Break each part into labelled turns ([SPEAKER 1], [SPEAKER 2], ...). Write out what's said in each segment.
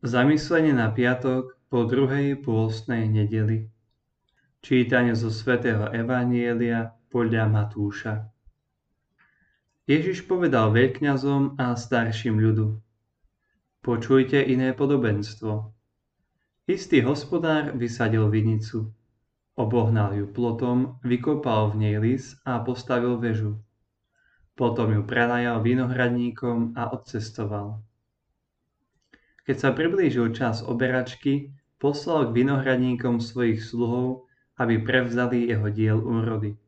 [SPEAKER 1] Zamyslenie na piatok po druhej pôstnej nedeli. Čítanie zo svätého Evanielia podľa Matúša. Ježiš povedal veľkňazom a starším ľudu. Počujte iné podobenstvo. Istý hospodár vysadil vinicu. Obohnal ju plotom, vykopal v nej lis a postavil väžu. Potom ju prenajal vinohradníkom a odcestoval. Keď sa priblížil čas oberačky, poslal k vinohradníkom svojich sluhov, aby prevzali jeho diel úrody.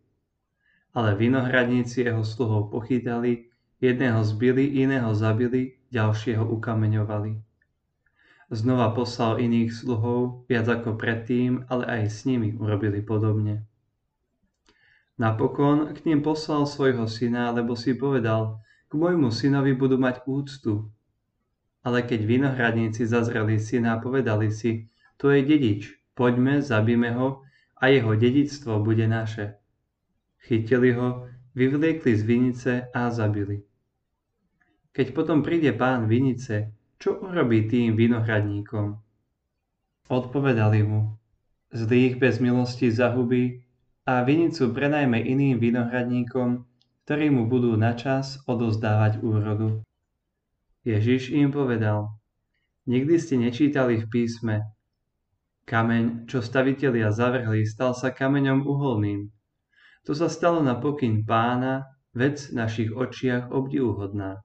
[SPEAKER 1] Ale vinohradníci jeho sluhov pochytali, jedného zbili, iného zabili, ďalšieho ukameňovali. Znova poslal iných sluhov, viac ako predtým, ale aj s nimi urobili podobne. Napokon k ním poslal svojho syna, lebo si povedal, k môjmu synovi budú mať úctu, ale keď vinohradníci zazreli syna a povedali si, to je dedič, poďme, zabíme ho a jeho dedictvo bude naše. Chytili ho, vyvliekli z vinice a zabili. Keď potom príde pán vinice, čo urobí tým vinohradníkom? Odpovedali mu, zlých bez milosti zahubí a vinicu prenajme iným vinohradníkom, ktorí mu budú načas odozdávať úrodu. Ježiš im povedal, nikdy ste nečítali v písme, kameň, čo stavitelia zavrhli, stal sa kameňom uholným. To sa stalo na pokyn pána, vec v našich očiach obdivuhodná.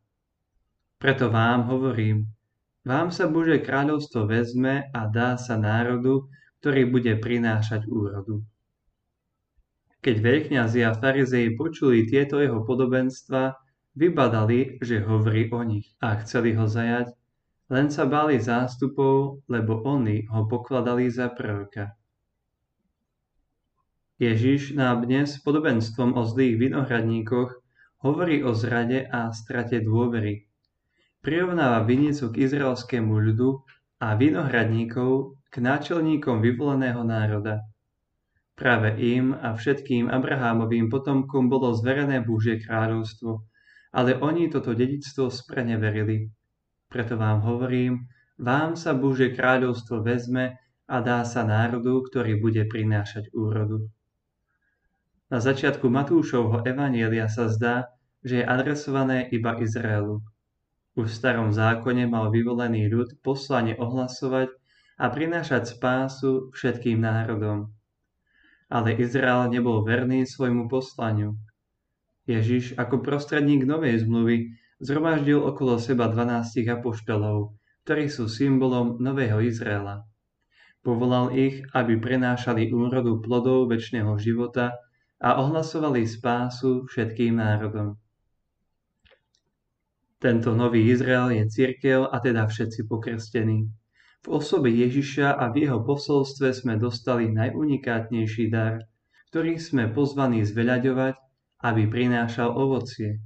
[SPEAKER 1] Preto vám hovorím, vám sa Bože kráľovstvo vezme a dá sa národu, ktorý bude prinášať úrodu. Keď veľkňazi a farizeji počuli tieto jeho podobenstva, Vybadali, že hovorí o nich a chceli ho zajať, len sa báli zástupov, lebo oni ho pokladali za proroka. Ježiš nám dnes podobenstvom o zlých vinohradníkoch hovorí o zrade a strate dôvery. Prirovnáva vinicu k izraelskému ľudu a vinohradníkov k náčelníkom vyvoleného národa. Práve im a všetkým Abrahámovým potomkom bolo zverené Božie kráľovstvo, ale oni toto dedictvo spreneverili. Preto vám hovorím, vám sa Bože kráľovstvo vezme a dá sa národu, ktorý bude prinášať úrodu. Na začiatku Matúšovho evanielia sa zdá, že je adresované iba Izraelu. Už v starom zákone mal vyvolený ľud poslane ohlasovať a prinášať spásu všetkým národom. Ale Izrael nebol verný svojmu poslaniu. Ježiš ako prostredník novej zmluvy zhromaždil okolo seba 12 apoštolov, ktorí sú symbolom nového Izraela. Povolal ich, aby prenášali úrodu plodov väčšného života a ohlasovali spásu všetkým národom. Tento nový Izrael je církev a teda všetci pokrstení. V osobe Ježiša a v jeho posolstve sme dostali najunikátnejší dar, ktorý sme pozvaní zveľaďovať aby prinášal ovocie.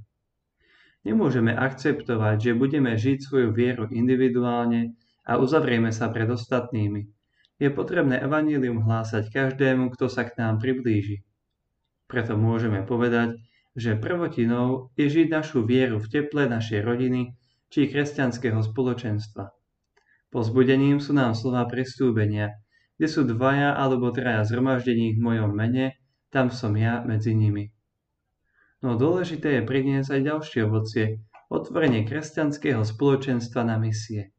[SPEAKER 1] Nemôžeme akceptovať, že budeme žiť svoju vieru individuálne a uzavrieme sa pred ostatnými. Je potrebné evanílium hlásať každému, kto sa k nám priblíži. Preto môžeme povedať, že prvotinou je žiť našu vieru v teple našej rodiny či kresťanského spoločenstva. Pozbudením sú nám slova prestúbenia, kde sú dvaja alebo traja zhromaždení v mojom mene, tam som ja medzi nimi. No dôležité je priniesť aj ďalšie ovocie, otvorenie kresťanského spoločenstva na misie.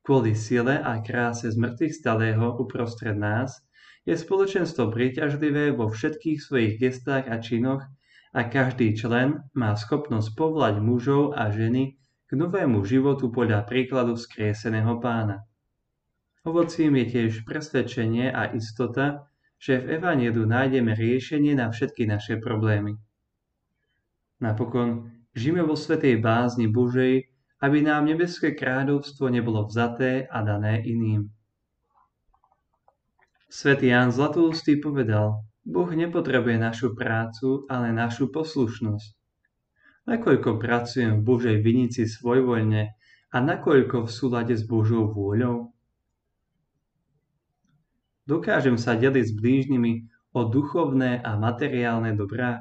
[SPEAKER 1] Kvôli sile a kráse zmrtvých stalého uprostred nás je spoločenstvo príťažlivé vo všetkých svojich gestách a činoch a každý člen má schopnosť povolať mužov a ženy k novému životu podľa príkladu skrieseného pána. Ovocím je tiež presvedčenie a istota, že v Evaniedu nájdeme riešenie na všetky naše problémy. Napokon žijeme vo svetej bázni Božej, aby nám nebeské kráľovstvo nebolo vzaté a dané iným. Svetý Ján Zlatulstý povedal, Boh nepotrebuje našu prácu, ale našu poslušnosť. Nakoľko pracujem v Božej vinici svojvoľne a nakoľko v súlade s Božou vôľou? Dokážem sa deliť s blížnymi o duchovné a materiálne dobrá?